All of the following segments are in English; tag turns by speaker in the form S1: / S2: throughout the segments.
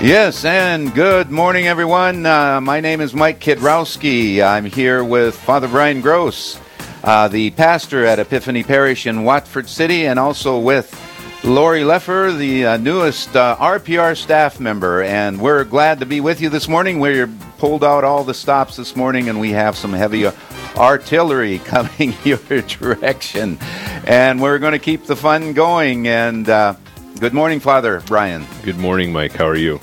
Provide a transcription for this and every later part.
S1: Yes, and good morning, everyone. Uh, my name is Mike Kidrowski. I'm here with Father Brian Gross, uh, the pastor at Epiphany Parish in Watford City, and also with Lori Leffer, the uh, newest uh, RPR staff member. And we're glad to be with you this morning. We pulled out all the stops this morning, and we have some heavy artillery coming your direction. And we're going to keep the fun going. And uh, good morning, Father Brian.
S2: Good morning, Mike. How are you?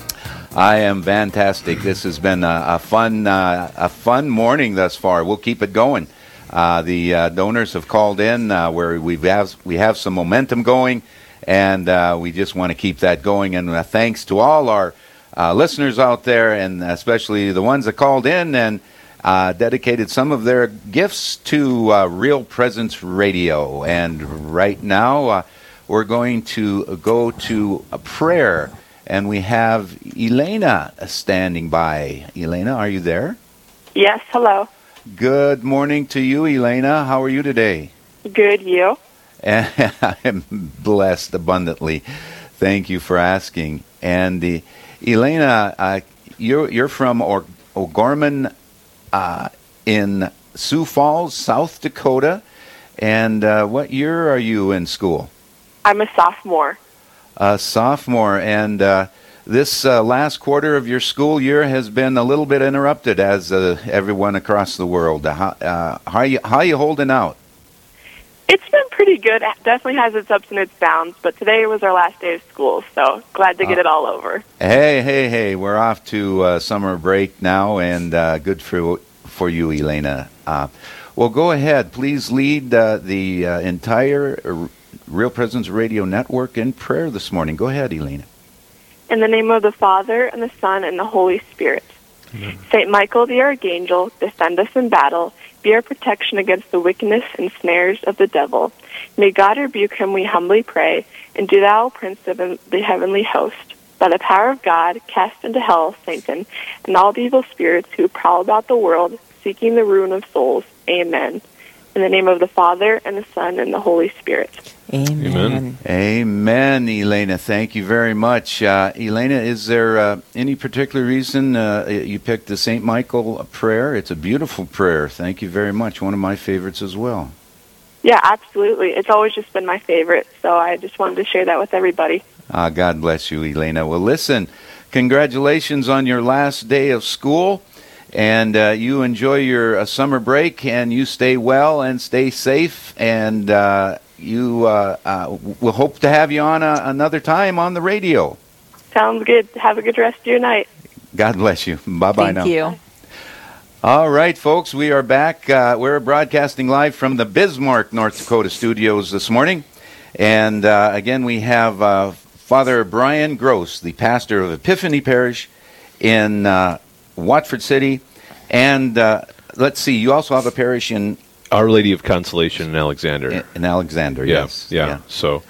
S1: I am fantastic. This has been a, a fun, uh, a fun morning thus far. We'll keep it going. Uh, the uh, donors have called in uh, where we have we have some momentum going, and uh, we just want to keep that going. And uh, thanks to all our listeners out there, and especially the ones that called in and dedicated some of their gifts to Real Presence Radio. And right now, we're going to go to a prayer. And we have Elena standing by. Elena, are you there?
S3: Yes, hello.
S1: Good morning to you, Elena. How are you today?
S3: Good, you?
S1: I'm blessed abundantly. Thank you for asking. And uh, Elena, uh, you're, you're from or- O'Gorman uh, in Sioux Falls, South Dakota. And uh, what year are you in school?
S3: I'm a sophomore
S1: a sophomore, and uh, this uh, last quarter of your school year has been a little bit interrupted, as uh, everyone across the world. Uh, how, uh, how, you, how you holding out?
S3: It's been pretty good. It definitely has its ups and its downs, but today was our last day of school, so glad to get it all over.
S1: Hey, hey, hey! We're off to uh, summer break now, and good for for you, Elena. well, go ahead. Please lead the entire Real Presence Radio Network in prayer this morning. Go ahead, Elena.
S3: In the name of the Father, and the Son, and the Holy Spirit. Saint Michael the Archangel, defend us in battle, be our protection against the wickedness and snares of the devil. May God rebuke him, we humbly pray, and do thou, Prince of the heavenly host, by the power of God, cast into hell Satan and all the evil spirits who prowl about the world, seeking the ruin of souls. Amen. In the name of the Father, and the Son, and the Holy Spirit.
S4: Amen.
S2: Amen.
S1: Amen, Elena. Thank you very much. Uh, Elena, is there uh, any particular reason uh, you picked the St. Michael prayer? It's a beautiful prayer. Thank you very much. One of my favorites as well.
S3: Yeah, absolutely. It's always just been my favorite, so I just wanted to share that with everybody.
S1: Ah, God bless you, Elena. Well, listen, congratulations on your last day of school and uh, you enjoy your uh, summer break and you stay well and stay safe and uh, you uh, uh, we'll hope to have you on a, another time on the radio.
S3: Sounds good. Have a good rest of your night.
S1: God bless you. Bye bye now.
S4: Thank you.
S1: all right folks we are back uh, we're broadcasting live from the bismarck north dakota studios this morning. And again we have father brian gross the pastor of epiphany parish in Watford City, and uh, let's see, you also have a parish in
S2: Our Lady of Consolation in Alexander.
S1: in, in Alexander.
S2: yeah,
S1: yes,
S2: yeah, So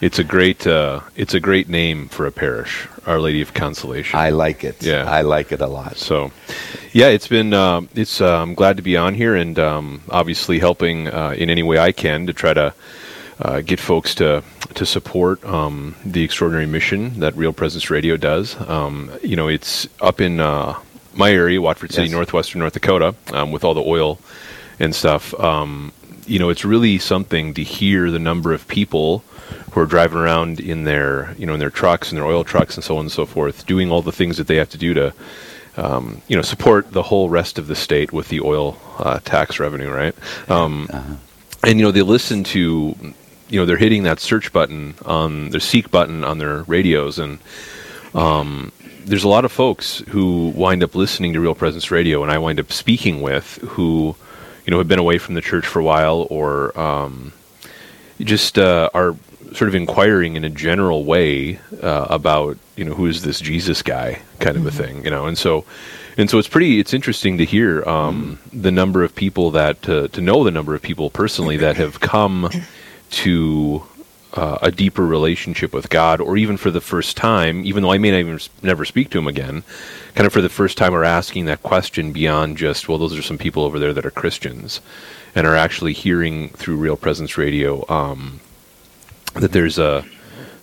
S2: it's a great uh, it's a great name for a parish, Our Lady of Consolation.
S1: I like it.
S2: Yeah.
S1: I like it a lot.
S2: so, yeah, it's been um, it's uh, I'm glad to be on here and um, obviously helping uh, in any way I can to try to uh, get folks to to support um, the extraordinary mission that Real Presence Radio does. Um, you know, it's up in uh, my area, Watford City,
S1: Yes.
S2: northwestern North Dakota, um, with all the oil and stuff. Um, you know, it's really something to hear the number of people who are driving around in their, you know, in their trucks and their oil trucks and so on and so forth, doing all the things that they have to do to, um, you know, support the whole rest of the state with the oil uh, tax revenue, right? Um, And you know, they listen to, you know, they're hitting that search button on their seek button on their radios, and um, there's a lot of folks who wind up listening to Real Presence Radio, and I wind up speaking with who, you know, have been away from the church for a while, or um, just uh, are sort of inquiring in a general way uh, about, you know, who is this Jesus guy, kind of a thing, you know, and so. And so it's pretty. It's interesting to hear um, the number of people that to, to know the number of people personally that have come to uh, a deeper relationship with God, or even for the first time, even though I may not even never speak to Him again, kind of for the first time are asking that question beyond just, well, those are some people over there that are Christians, and are actually hearing through Real Presence Radio um, that there's a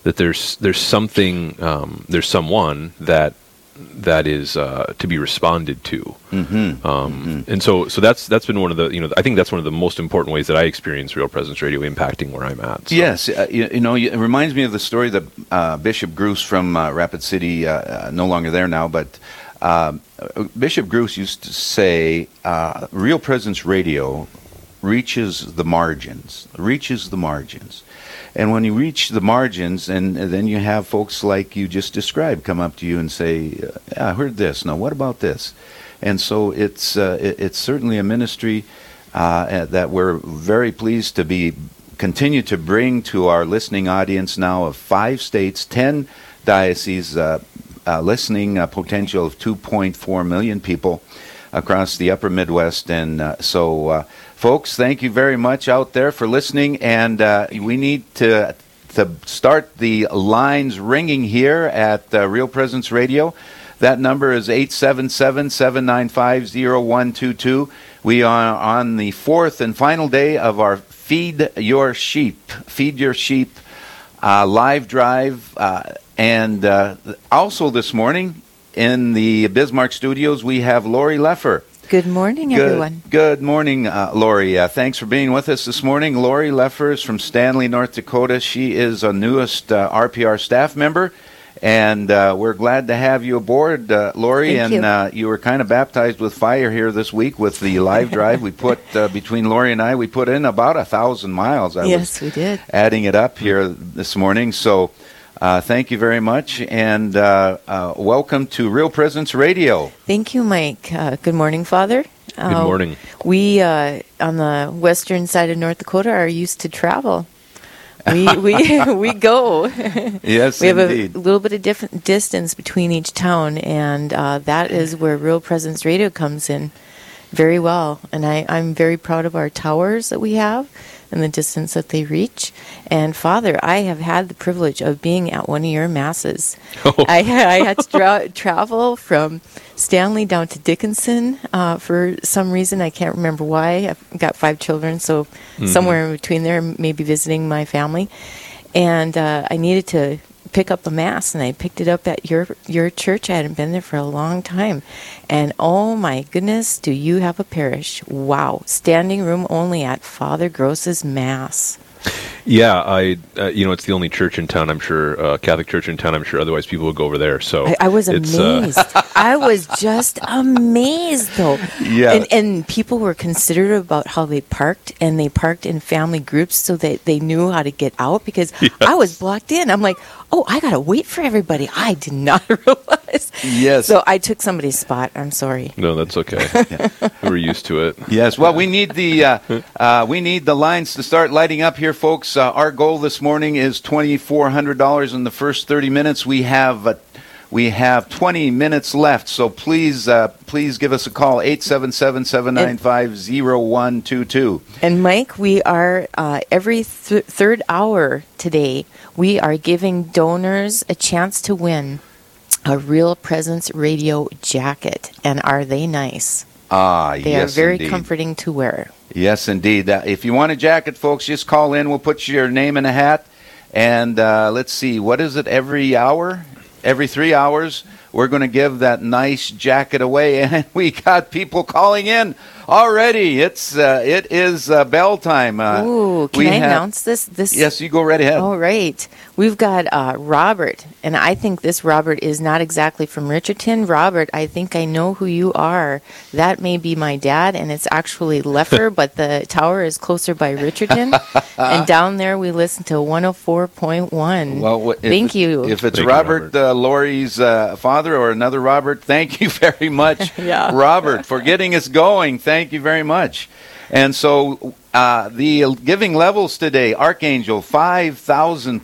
S2: that there's there's something um, there's someone that that is uh, to be responded to.
S1: Mm-hmm.
S2: Um, And so, so that's that's been one of the you know I think that's one of the most important ways that I experience Real Presence Radio impacting where I'm at. So.
S1: Yes, uh, you, you know, it reminds me of the story that uh, Bishop Bruce from uh, Rapid City, uh, uh, no longer there now, but Bishop Bruce used to say, uh, "Real Presence Radio reaches the margins, reaches the margins." And when you reach the margins, and, then you have folks like you just described come up to you and say, "Yeah, "I heard this. Now, what about this?" And so it's uh, it, it's certainly a ministry uh, that we're very pleased to be continue to bring to our listening audience now of five states, ten dioceses, uh, uh, listening potential of 2.4 million people across the upper Midwest. And uh, so, uh, folks, thank you very much out there for listening. And uh, we need to to start the lines ringing here at uh, Real Presence Radio. That number is 877 795 0122. We are on the fourth and final day of our Feed Your Sheep, Feed Your Sheep uh, live drive. Uh, and uh, also this morning in the Bismarck studios, we have Lori Leffer.
S4: Good morning,
S1: Good,
S4: everyone.
S1: good morning, uh, Lori. Uh, thanks for being with us this morning. Lori Leffer is from Stanley, North Dakota. She is a newest uh, RPR staff member, and uh, we're glad to have you aboard, uh, Lori.
S4: Thank
S1: and
S4: you.
S1: Uh, you were kind of baptized with fire here this week with the live drive. We put uh, between Lori and I, we put in about a thousand miles. I was
S4: yes, we did.
S1: adding it up here this morning. So. Uh, thank you very much, and uh, uh, welcome to Real Presence Radio.
S4: Thank you, Mike. Uh, good morning, Father.
S2: Good morning.
S4: We uh, on the western side of North Dakota are used to travel. We we we go.
S1: Yes,
S4: we have
S1: indeed.
S4: a little bit of different distance between each town, and uh, that is where Real Presence Radio comes in very well. And I, I'm very proud of our towers that we have and the distance that they reach. And Father, I have had the privilege of being at one of your masses. I, I had to dra- travel from Stanley down to Dickinson uh, for some reason. I can't remember why. I've got five children, so somewhere in between there, maybe visiting my family. And uh, I needed to pick up a mass, and I picked it up at your your church. I hadn't been there for a long time, and oh my goodness, do you have a parish? Wow, standing room only at Father Gross's mass.
S2: Yeah, I uh, you know it's the only church in town. I'm sure uh, Catholic church in town. I'm sure otherwise people would go over there. So
S4: I, I was
S2: uh,
S4: amazed. I was just amazed, though.
S1: Yeah.
S4: And, and people were considerate about how they parked, and they parked in family groups so that they knew how to get out because I was blocked in. I'm like, oh, I got to wait for everybody. I did not realize.
S1: Yes.
S4: So I took somebody's spot. I'm sorry.
S2: no, that's okay. We're used to it.
S1: Yes. Well, we need the uh, uh, we need the lines to start lighting up here, folks. Uh, our goal this morning is twenty four hundred dollars in the first thirty minutes. We have. Uh, we have 20 minutes left, so please, uh, please give us a call 877-795-0122.
S4: And Mike, we are uh, every th- third hour today. We are giving donors a chance to win a Real Presence Radio jacket, and are they nice?
S1: Ah,
S4: They
S1: yes,
S4: are very
S1: indeed.
S4: comforting to wear.
S1: Yes, indeed. Uh, if you want a jacket, folks, just call in. We'll put your name in a hat. And uh, let's see, what is it? Every hour, every three hours, we're going to give that nice jacket away. And we got people calling in already. It's uh, it is uh, bell time. Uh,
S4: Ooh, can I
S1: have-
S4: announce this? This
S1: Yes, you go right ahead.
S4: All right. We've got uh, Robert, and I think this Robert is not exactly from Richardton. Robert, I think I know who you are. That may be my dad, and it's actually Leffer, but the tower is closer by Richardton. and down there, we listen to 104.1.
S1: Well, wh- if
S4: thank
S1: it-
S4: you.
S1: If it's
S2: Thank you,
S1: Robert,
S2: Robert.
S1: Uh, Lori's uh, father or another Robert, thank you very much,
S4: Yeah.
S1: Robert, for getting us going. Thank you very much. And so uh, the giving levels today: Archangel five thousand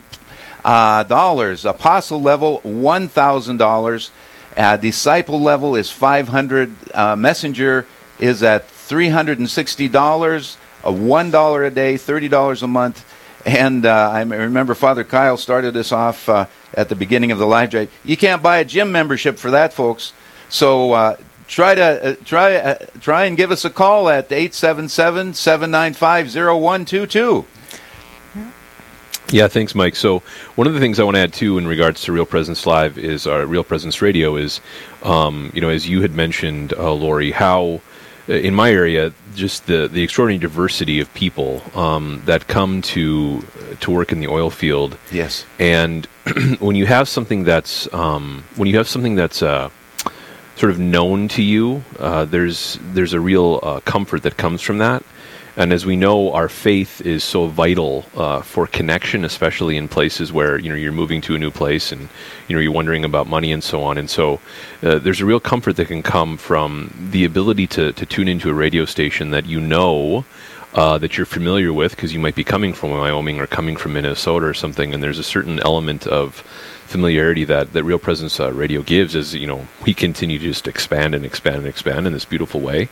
S1: uh, dollars, Apostle level one thousand dollars, uh, Disciple level is five hundred, uh, Messenger is at three hundred and sixty dollars, a one dollar a day, thirty dollars a month. And uh, I remember Father Kyle started us off uh, at the beginning of the live drive. You can't buy a gym membership for that, folks. So uh, try to uh, try uh, try and give us a call at 877-795-0122.
S2: Yeah, thanks, Mike. So one of the things I want to add too, in regards to Real Presence Live, is our Real Presence Radio. Is um, you know, as you had mentioned, uh, Lori, how uh, in my area, just the the extraordinary diversity of people um, that come to to work in the oil field.
S1: Yes.
S2: And when you have something that's um, when you have something that's uh, sort of known to you, uh, there's there's a real uh, comfort that comes from that. And as we know, our faith is so vital uh, for connection, especially in places where you know you're moving to a new place and you know you're wondering about money and so on. And so uh, there's a real comfort that can come from the ability to to tune into a radio station that you know uh, that you're familiar with because you might be coming from Wyoming or coming from Minnesota or something, and there's a certain element of familiarity that, that Real Presence uh, Radio gives as you know we continue to just expand and expand and expand in this beautiful way.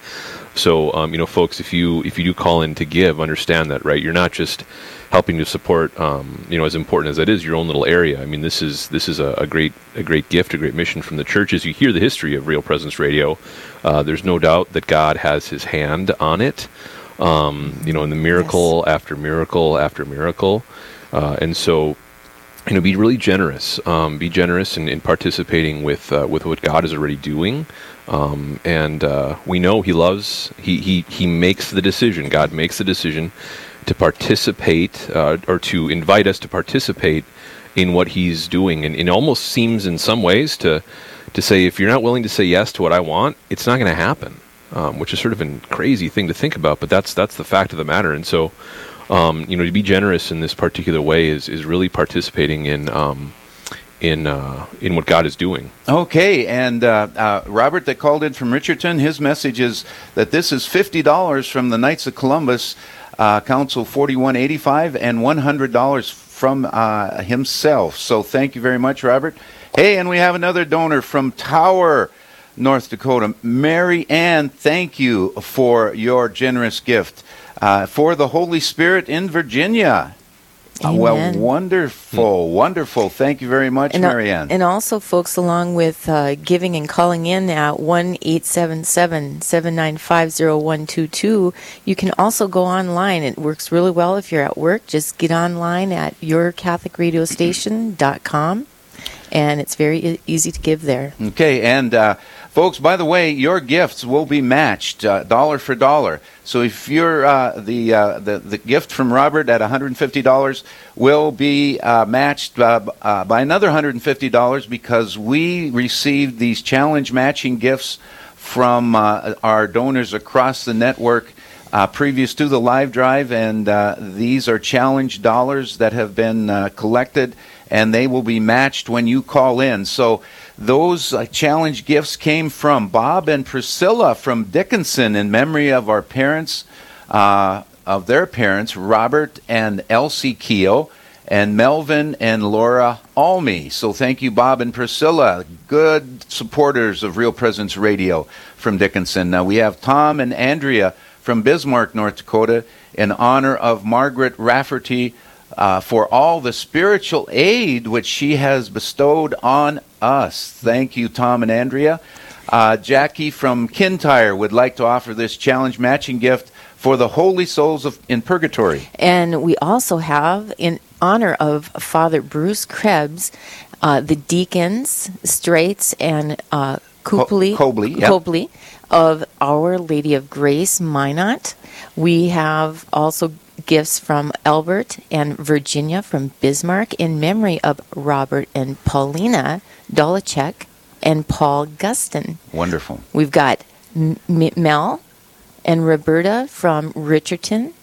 S2: So um, you know, folks, if you if you do call in to give, understand that right. You're not just helping to support um, you know as important as that is your own little area. I mean, this is this is a, a great a great gift, a great mission from the church. As you hear the history of Real Presence Radio, uh, there's no doubt that God has His hand on it. Um, you know, in the miracle yes. after miracle after miracle, uh, and so you know, be really generous. Um, be generous in, in participating with uh, with what God is already doing. Um, and uh, we know He loves. He He He makes the decision. God makes the decision to participate uh, or to invite us to participate in what He's doing. And it almost seems, in some ways, to to say if you're not willing to say yes to what I want, it's not going to happen. Um, which is sort of a crazy thing to think about, but that's that's the fact of the matter. And so um, you know, to be generous in this particular way is is really participating in. Um, in uh, in what God is doing.
S1: Okay, and uh, uh, Robert that called in from Richardton, his message is that this is fifty dollars from the Knights of Columbus uh, Council forty one eighty five, and one hundred dollars from uh, himself. So thank you very much, Robert. Hey, and we have another donor from Tower. North Dakota. Mary Ann, thank you for your generous gift uh, for the Holy Spirit in Virginia. Uh, well, wonderful, hmm. wonderful. Thank you very much,
S4: and,
S1: Marianne.
S4: And also, folks, along with uh, giving and calling in at 1 877 795 0122, you can also go online. It works really well if you're at work. Just get online at yourcatholicradiostation.com, and it's very e- easy to give there.
S1: Okay, and uh, Folks, by the way, your gifts will be matched uh, dollar for dollar. So if you're uh, the, uh, the the gift from Robert at $150 will be uh, matched uh, uh, by another $150 because we received these challenge matching gifts from our donors across the network. previous to the live drive, and these are challenge dollars that have been collected, and they will be matched when you call in. So those uh, challenge gifts came from Bob and Priscilla from Dickinson in memory of our parents, uh, of their parents, Robert and Elsie Keo, and Melvin and Laura Almy. So thank you, Bob and Priscilla, good supporters of Real Presence Radio from Dickinson. Now we have Tom and Andrea from Bismarck, North Dakota, in honor of Margaret Rafferty uh, for all the spiritual aid which she has bestowed on us. Thank you, Tom and Andrea. Uh, Jackie from Kintyre would like to offer this challenge matching gift for the holy souls of, in purgatory.
S4: And we also have, in honor of Father Bruce Krebs, uh, the deacons, Straits, and uh, Copley,
S1: Cobley, yep.
S4: Cobley of Our Lady of Grace Minot. We have also gifts from Albert and Virginia from Bismarck in memory of Robert and Paulina Dolachek and Paul Guston.
S1: Wonderful.
S4: We've got M- Mel and Roberta from Richardton.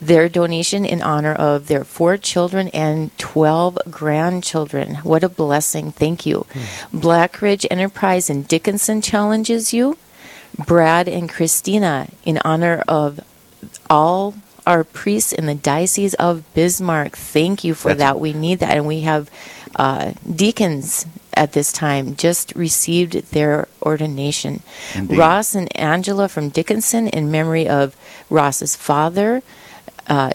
S4: Their donation in honor of their four children and 12 grandchildren. What a blessing. Thank you. Hmm. Blackridge Enterprise in Dickinson challenges you. Brad and Christina in honor of all our priests in the Diocese of Bismarck. Thank you for That's that. We need that. And we have uh, deacons at this time just received their ordination. Indeed. Ross and Angela from Dickinson in memory of Ross's father, uh,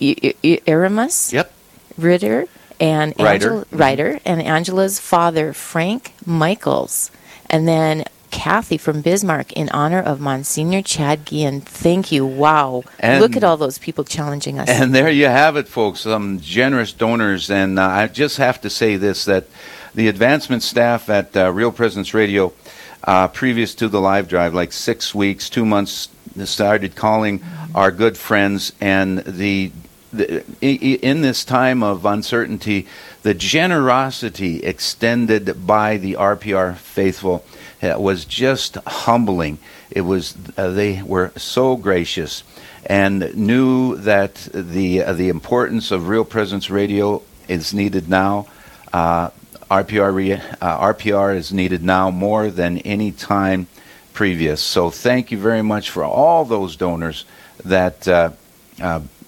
S4: Aramus
S1: yep.
S4: Ritter, and
S1: Angela,
S4: Ryder, and Angela's father, Frank Michaels. And then Kathy from Bismarck in honor of Monsignor Chad Gion. Thank you. Wow.
S1: And-
S4: Look at all those people challenging us.
S1: And there you have it, folks. Some generous donors, and uh, I just have to say this: that the advancement staff at uh, Real Presence Radio, uh, previous to the live drive, like six weeks, two months, started calling our good friends, and the, the i- i- in this time of uncertainty, the generosity extended by the RPR faithful was just humbling. It was uh, they were so gracious and knew that the uh, the importance of Real Presence Radio is needed now. Uh, RPR uh, RPR is needed now more than any time previous. So thank you very much for all those donors that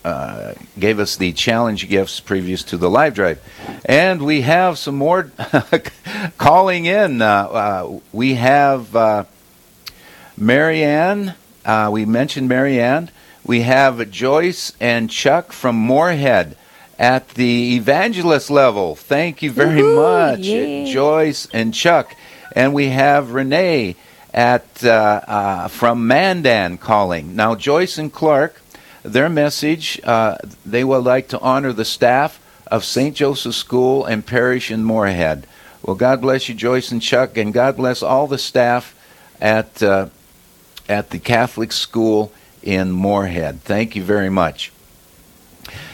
S1: uh, gave us the challenge gifts previous to the live drive. And we have some more calling in. Uh, uh, we have uh, Marianne. Uh, we mentioned Marianne. We have Joyce and Chuck from Moorhead at the evangelist level. Thank you very
S4: Woohoo,
S1: much,
S4: yay.
S1: Joyce and Chuck. And we have Renee at uh, uh, from Mandan calling. Now, Joyce and Clark, their message, uh, they would like to honor the staff of St. Joseph School and Parish in Moorhead. Well, God bless you, Joyce and Chuck, and God bless all the staff at uh, at the Catholic school in Moorhead. Thank you very much.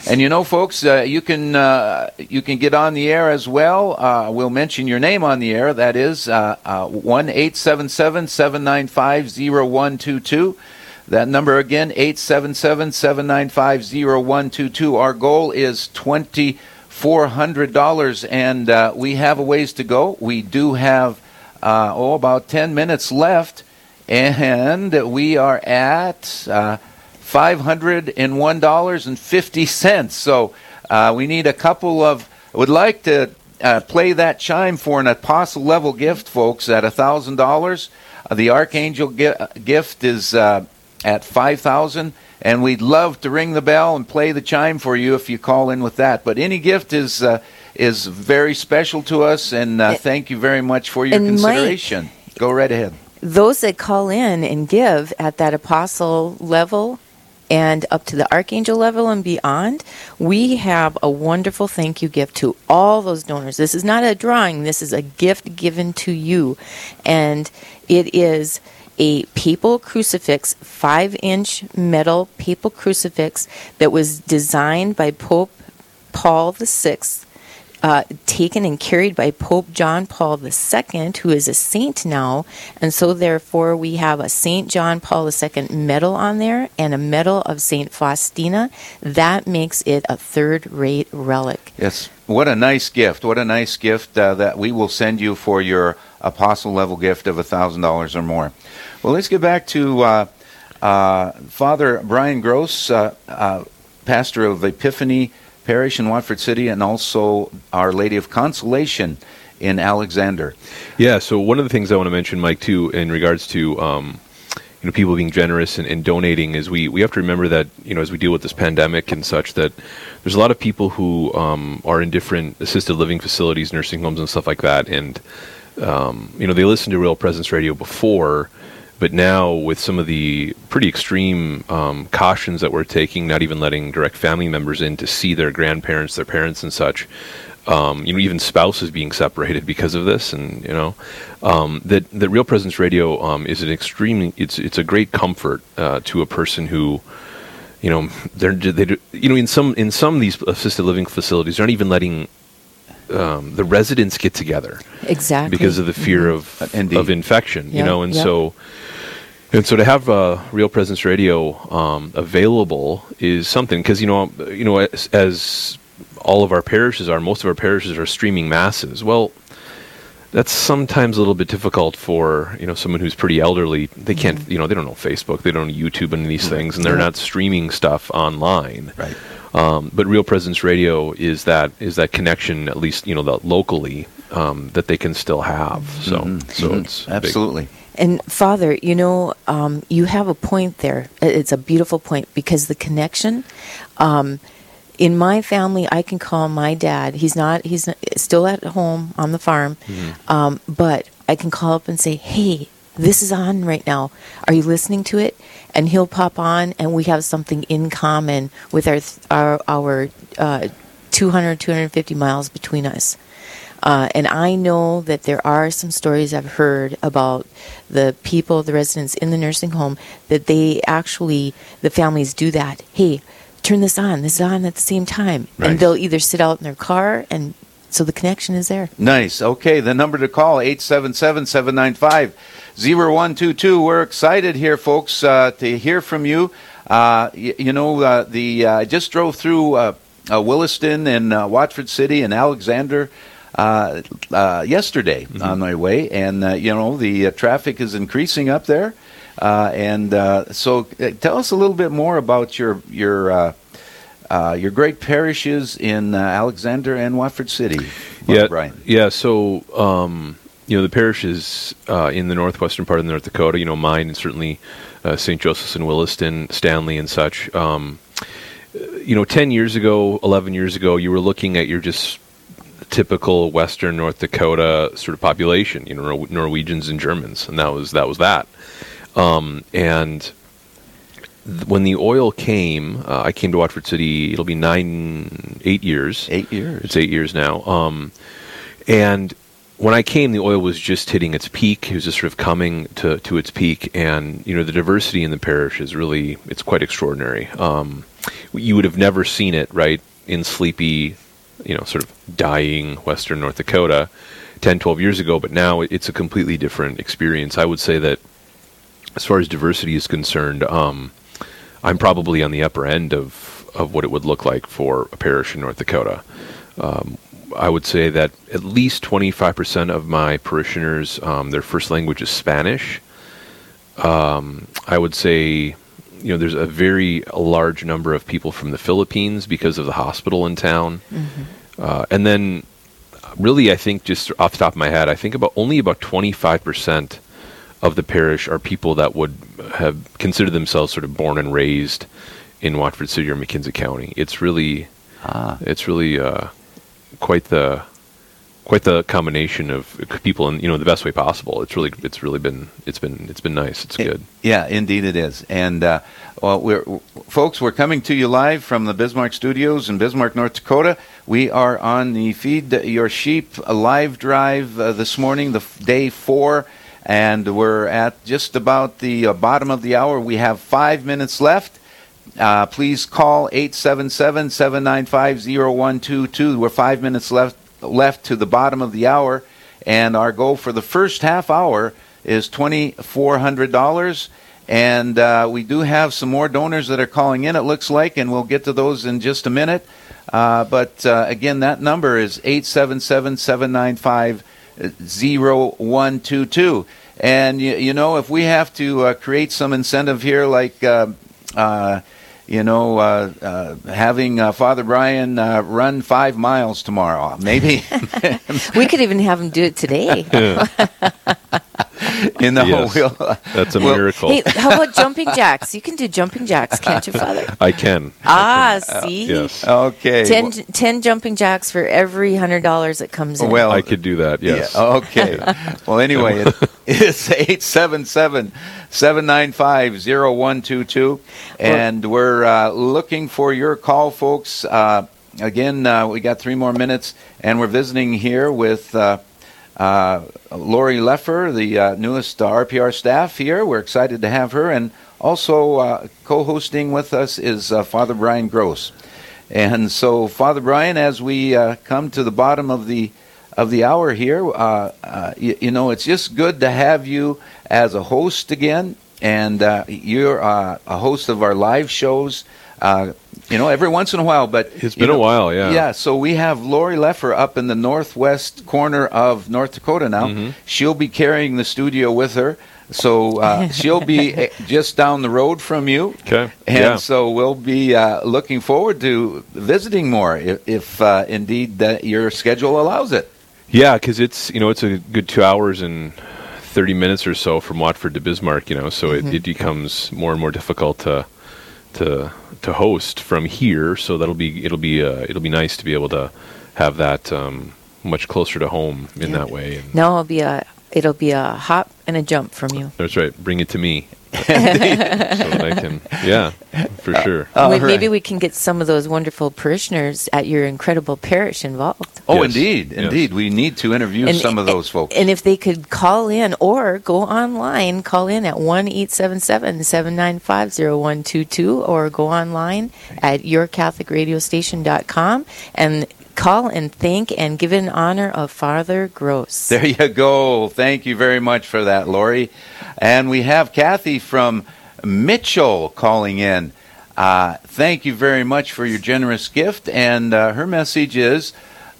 S1: And you know, folks, uh, you can uh, you can get on the air as well. Uh, we'll mention your name on the air. That is uh, one eight seven seven seven nine five zero one two two. That number again, 877-795-0122. Our goal is $2,400, and uh, we have a ways to go. We do have, uh, oh, about 10 minutes left, and we are at uh, $501.50. So uh, we need a couple of, I would like to uh, play that chime for an apostle level gift, folks, at $1,000. Uh, the archangel gi- gift is at 5000 and we'd love to ring the bell and play the chime for you if you call in with that. But any gift is uh, is very special to us, and uh, thank you very much for your
S4: and Mike-
S1: consideration. Go right ahead.
S4: those that call in and give at that apostle level and up to the archangel level and beyond, we have a wonderful thank you gift to all those donors. This is not a drawing, this is a gift given to you. And it is a papal crucifix, five inch metal papal crucifix that was designed by Pope Paul VI uh, taken and carried by Pope John Paul II, who is a saint now, and so therefore we have a Saint John Paul II medal on there and a medal of Saint Faustina. That makes it a third-rate relic.
S1: Yes, what a nice gift! What a nice gift uh, that we will send you for your apostle level gift of thousand dollars or more. Well, let's get back to uh, uh, Father Brian Gross, uh, uh, pastor of Epiphany Parish in Watford City, and also Our Lady of Consolation in Alexander.
S2: Yeah. So one of the things I want to mention, Mike, too, in regards to um, you know people being generous and, and donating, is we we have to remember that you know as we deal with this pandemic and such that there's a lot of people who um, are in different assisted living facilities, nursing homes, and stuff like that, and um, you know they listened to Real Presence Radio before. But now, with some of the pretty extreme um, cautions that we're taking, not even letting direct family members in to see their grandparents, their parents, and such, um, you know, even spouses being separated because of this, and you know, um, that that Real Presence Radio um, is an extremely it's it's a great comfort uh, to a person who, you know, they're they do- you know in some in some of these assisted living facilities they're not even letting um, the residents get together
S4: Exactly.
S2: because of the fear of
S1: Uh, indeed.
S2: of infection, you know, and
S4: yep.
S2: so and so to have uh, Real Presence Radio um, available is something because you know you know as, as all of our parishes are, most of our parishes are streaming masses. Well, that's sometimes a little bit difficult for you know someone who's pretty elderly. They can't
S4: Mm-hmm.
S2: you know they don't know Facebook, they don't know YouTube and these things, and they're not streaming stuff online.
S1: Right.
S2: Um, but Real Presence Radio is that is that connection at least you know locally um, that they can still have. So so
S1: Mhm.
S2: it's big.
S4: And Father, you know, um, you have a point there. It's a beautiful point because the connection. Um, in my family, I can call my dad. He's not. He's not, still at home on the farm, um, but I can call up and say, "Hey, this is on right now. Are you listening to it? And he'll pop on, and we have something in common with our our, our uh, 200, 250 miles between us. Uh, and I know that there are some stories I've heard about the people, the residents in the nursing home, that they actually, the families do that. Hey, turn this on. This is on at the same time.
S1: Right.
S4: And they'll either sit out in their car, and so the connection is there.
S1: Nice. Okay, the number to call 877-795-0122. We're excited here folks uh, to hear from you. Uh, y- you know uh, the uh, I just drove through uh, uh, Williston and uh, Watford City and Alexander uh, uh, yesterday on my way and uh, you know the uh, traffic is increasing up there. Uh, and uh, so tell us a little bit more about your your uh, uh, your great parishes in uh, Alexander and Watford City. Father
S2: yeah,
S1: Brian.
S2: yeah. So, um, you know, the parishes uh, in the northwestern part of North Dakota, you know, mine and certainly uh, St. Joseph's and Williston, Stanley, and such. Um, you know, ten years ago, eleven years ago, you were looking at your just typical Western North Dakota sort of population. You know, Norwegians and Germans, and that was that was that. Um, and th- when the oil came, uh, I came to Watford City. It'll be nine, eight years.
S1: Eight years.
S2: It's eight years now. Um, and when I came, the oil was just hitting its peak. It was just sort of coming to, to its peak, and you know the diversity in the parish is really it's quite extraordinary. Um, you would have never seen it right in sleepy, you know, sort of dying Western North Dakota 10, 12 years ago, but now it's a completely different experience. I would say that as far as diversity is concerned, um, I'm probably on the upper end of, of what it would look like for a parish in North Dakota. Um, I would say that at least 25% of my parishioners, um, their first language is Spanish. Um, I would say, you know, there's a very large number of people from the Philippines because of the hospital in town. Uh, and then, really, I think just off the top of my head, I think about only about 25% of the parish are people that would have considered themselves sort of born and raised in Watford City or McKenzie County. It's really,
S1: Ah.
S2: it's really uh, quite the quite the combination of people in you know the best way possible. It's really it's really been it's been it's been nice. It's good.
S1: Yeah, indeed it is. And uh, well, we're folks, we're coming to you live from the Bismarck Studios in Bismarck, North Dakota. We are on the Feed Your Sheep live drive uh, this morning, the f- day four, and we're at just about the uh, bottom of the hour. We have five minutes left. Uh, please call 877-795-0122. We're five minutes left left to the bottom of the hour, and our goal for the first half hour is $2,400. And uh, we do have some more donors that are calling in, it looks like, and we'll get to those in just a minute. Uh, but uh, again, that number is 877 795 0122. And, you, you know, if we have to uh, create some incentive here, like, uh, uh, you know, uh, uh, having uh, Father Brian uh, run five miles tomorrow, maybe
S4: We could even have him do it today.
S1: in the
S2: Yes.
S1: whole wheel.
S2: That's a
S1: Well,
S2: miracle.
S4: hey, how about jumping jacks? You can do jumping jacks, can't you, Father?
S2: I can.
S4: Ah, see?
S2: Yes.
S1: Okay.
S4: 10, 10 jumping jacks for every $100 that comes in.
S1: Well,
S2: I could do that. Yes.
S1: Yeah, okay. well, anyway, it's 877 795 0122. And we're uh, looking for your call, folks. Uh, again, uh, we got three more minutes, and we're visiting here with. Uh, uh, Lori Leffer, the uh, newest RPR staff here. We're excited to have her. And also uh, co hosting with us is uh, Father Brian Gross. And so, Father Brian, as we uh, come to the bottom of the of the hour here, uh, uh, you, you know, it's just good to have you as a host again. And uh, you're uh, a host of our live shows. Uh, you know, every once in a while, but
S2: it's been a while, yeah.
S1: Yeah, so we have Lori Leffer up in the northwest corner of North Dakota now.
S2: Mm-hmm.
S1: She'll be carrying the studio with her. So uh, she'll be eh, just down the road from you.
S2: Okay.
S1: And
S2: Yeah.
S1: so we'll be uh, looking forward to visiting more if, if uh, indeed that your schedule allows it.
S2: Yeah, because it's you know it's a good two hours and thirty minutes or so from Watford to Bismarck. You know, so it, it becomes more and more difficult to to to host from here. So that'll be it'll be uh, it'll be nice to be able to have that um, much closer to home in
S4: Yeah.
S2: that way. And
S4: No, it'll be a it'll be a hop and a jump from you.
S2: That's right. Bring it to me. so that I can, yeah, for sure.
S1: Oh,
S4: We-
S1: right.
S4: Maybe we can get some of those wonderful parishioners at your incredible parish involved.
S1: Oh,
S2: Yes.
S1: indeed,
S2: Yes.
S1: indeed. We need to interview some of those folks.
S4: And if they could call in or go online, call in at 1 877 795 0122 or go online at yourcatholicradiostation.com and call and thank and give in honor of Father Gross.
S1: There you go. Thank you very much for that, Lori. And we have Kathy from Mitchell calling in. Uh, thank you very much for your generous gift. And uh, her message is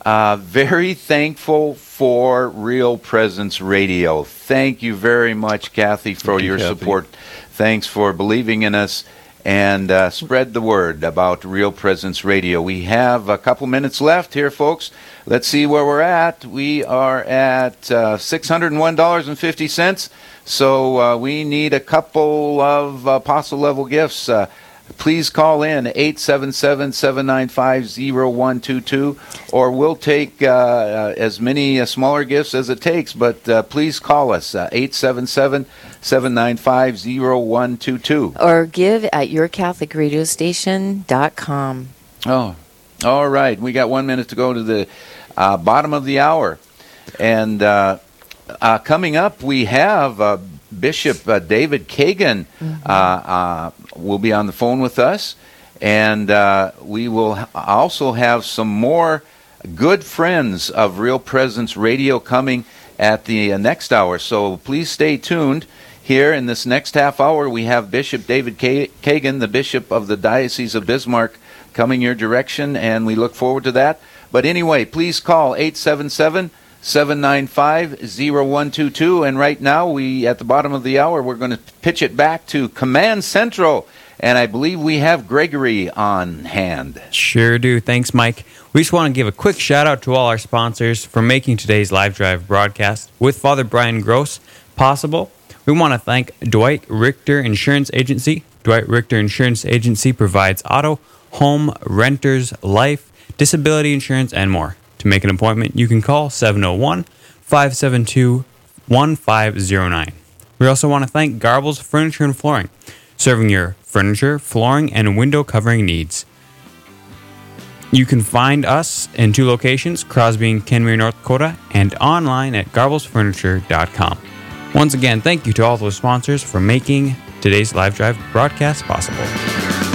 S1: uh, very thankful for Real Presence Radio. Thank you very much, Kathy, for
S2: Thank you,
S1: your
S2: Kathy.
S1: support. Thanks for believing in us and uh, spread the word about Real Presence Radio. We have a couple minutes left here, folks. Let's see where we're at. We are at uh, $601.50. So uh, we need a couple of apostle level gifts. Uh, please call in 877-795-0122 or we'll take uh, uh, as many uh, smaller gifts as it takes but uh, please call us uh, 877-795-0122
S4: Or give at yourcatholicradiostation.com.
S1: Oh, all right. We got one minute to go to the uh, bottom of the hour. And uh, uh, coming up, we have uh, Bishop uh, David Kagan uh, uh, will be on the phone with us. And uh, we will also have some more good friends of Real Presence Radio coming at the uh, next hour. So please stay tuned. Here in this next half hour, we have Bishop David Kagan, the Bishop of the Diocese of Bismarck, coming your direction, and we look forward to that. But anyway, please call 877 795 0122. And right now, we at the bottom of the hour, we're going to pitch it back to Command Central. And I believe we have Gregory on hand.
S5: Sure do. Thanks, Mike. We just want to give a quick shout out to all our sponsors for making today's live drive broadcast with Father Brian Gross possible. We want to thank Dwight Richter Insurance Agency. Dwight Richter Insurance Agency provides auto, home, renters, life, disability insurance, and more. To make an appointment, you can call 701 572 1509. We also want to thank Garbles Furniture and Flooring, serving your furniture, flooring, and window covering needs. You can find us in two locations, Crosby and Kenmare, North Dakota, and online at garblesfurniture.com. Once again, thank you to all those sponsors for making today's live drive broadcast possible.